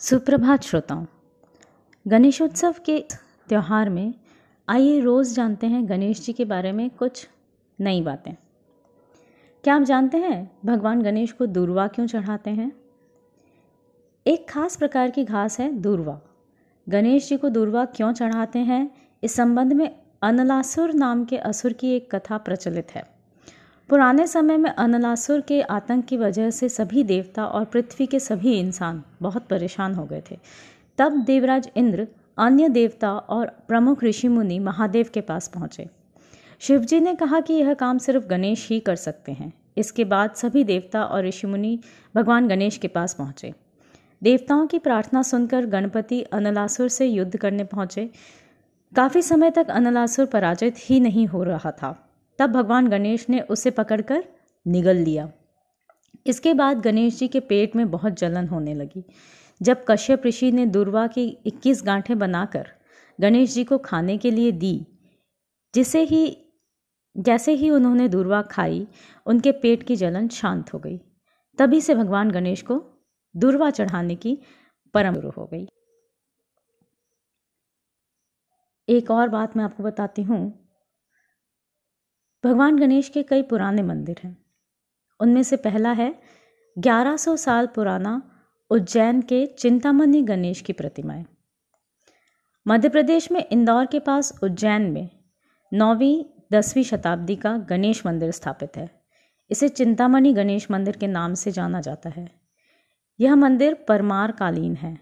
सुप्रभात श्रोताओं, गणेशोत्सव के त्यौहार में आइए रोज़ जानते हैं गणेश जी के बारे में कुछ नई बातें। क्या आप जानते हैं भगवान गणेश को दूरवा क्यों चढ़ाते हैं? एक खास प्रकार की घास है दूरवा। गणेश जी को दूरवा क्यों चढ़ाते हैं? इस संबंध में अनलासुर नाम के असुर की एक कथा प्रचलित है। पुराने समय में अनलासुर के आतंक की वजह से सभी देवता और पृथ्वी के सभी इंसान बहुत परेशान हो गए थे। तब देवराज इंद्र अन्य देवता और प्रमुख ऋषि मुनि महादेव के पास पहुँचे। शिवजी ने कहा कि यह काम सिर्फ़ गणेश ही कर सकते हैं। इसके बाद सभी देवता और ऋषि मुनि भगवान गणेश के पास पहुँचे। देवताओं की प्रार्थना सुनकर गणपति अनलासुर से युद्ध करने पहुँचे। काफ़ी समय तक अनलासुर पराजित ही नहीं हो रहा था। तब भगवान गणेश ने उसे पकड़कर निगल लिया। इसके बाद गणेश जी के पेट में बहुत जलन होने लगी। जब कश्यप ऋषि ने दुर्वा की 21 गांठें बनाकर गणेश जी को खाने के लिए दी, जिसे ही, जैसे ही उन्होंने दुर्वा खाई, उनके पेट की जलन शांत हो गई। तभी से भगवान गणेश को दुर्वा चढ़ाने की परम शुरू हो गई। एक और बात मैं आपको बताती हूँ। भगवान गणेश के कई पुराने मंदिर हैं। उनमें से पहला है 1100 साल पुराना उज्जैन के चिंतामणि गणेश की प्रतिमाएँ मध्य प्रदेश में इंदौर के पास उज्जैन में नौवीं, दसवीं शताब्दी का गणेश मंदिर स्थापित है। इसे चिंतामणि गणेश मंदिर के नाम से जाना जाता है। यह मंदिर परमार कालीन है।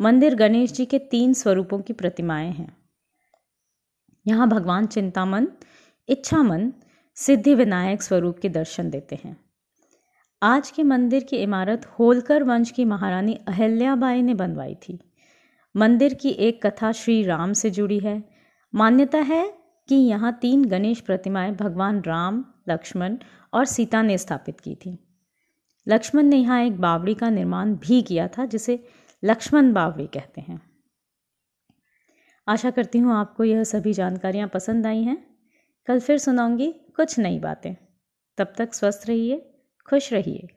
मंदिर गणेश जी के तीन स्वरूपों की प्रतिमाएँ हैं। यहाँ भगवान चिंतामन इच्छा मन सिद्धि विनायक स्वरूप के दर्शन देते हैं। आज के मंदिर की इमारत होलकर वंश की महारानी अहल्याबाई ने बनवाई थी। मंदिर की एक कथा श्री राम से जुड़ी है। मान्यता है कि यहाँ तीन गणेश प्रतिमाएँ भगवान राम, लक्ष्मण और सीता ने स्थापित की थी। लक्ष्मण ने यहाँ एक बावड़ी का निर्माण भी किया था, जिसे लक्ष्मण बावड़ी कहते हैं। आशा करती हूँ आपको यह सभी जानकारियाँ पसंद आई हैं। कल फिर सुनाऊँगी कुछ नई बातें। तब तक स्वस्थ रहिए खुश रहिए।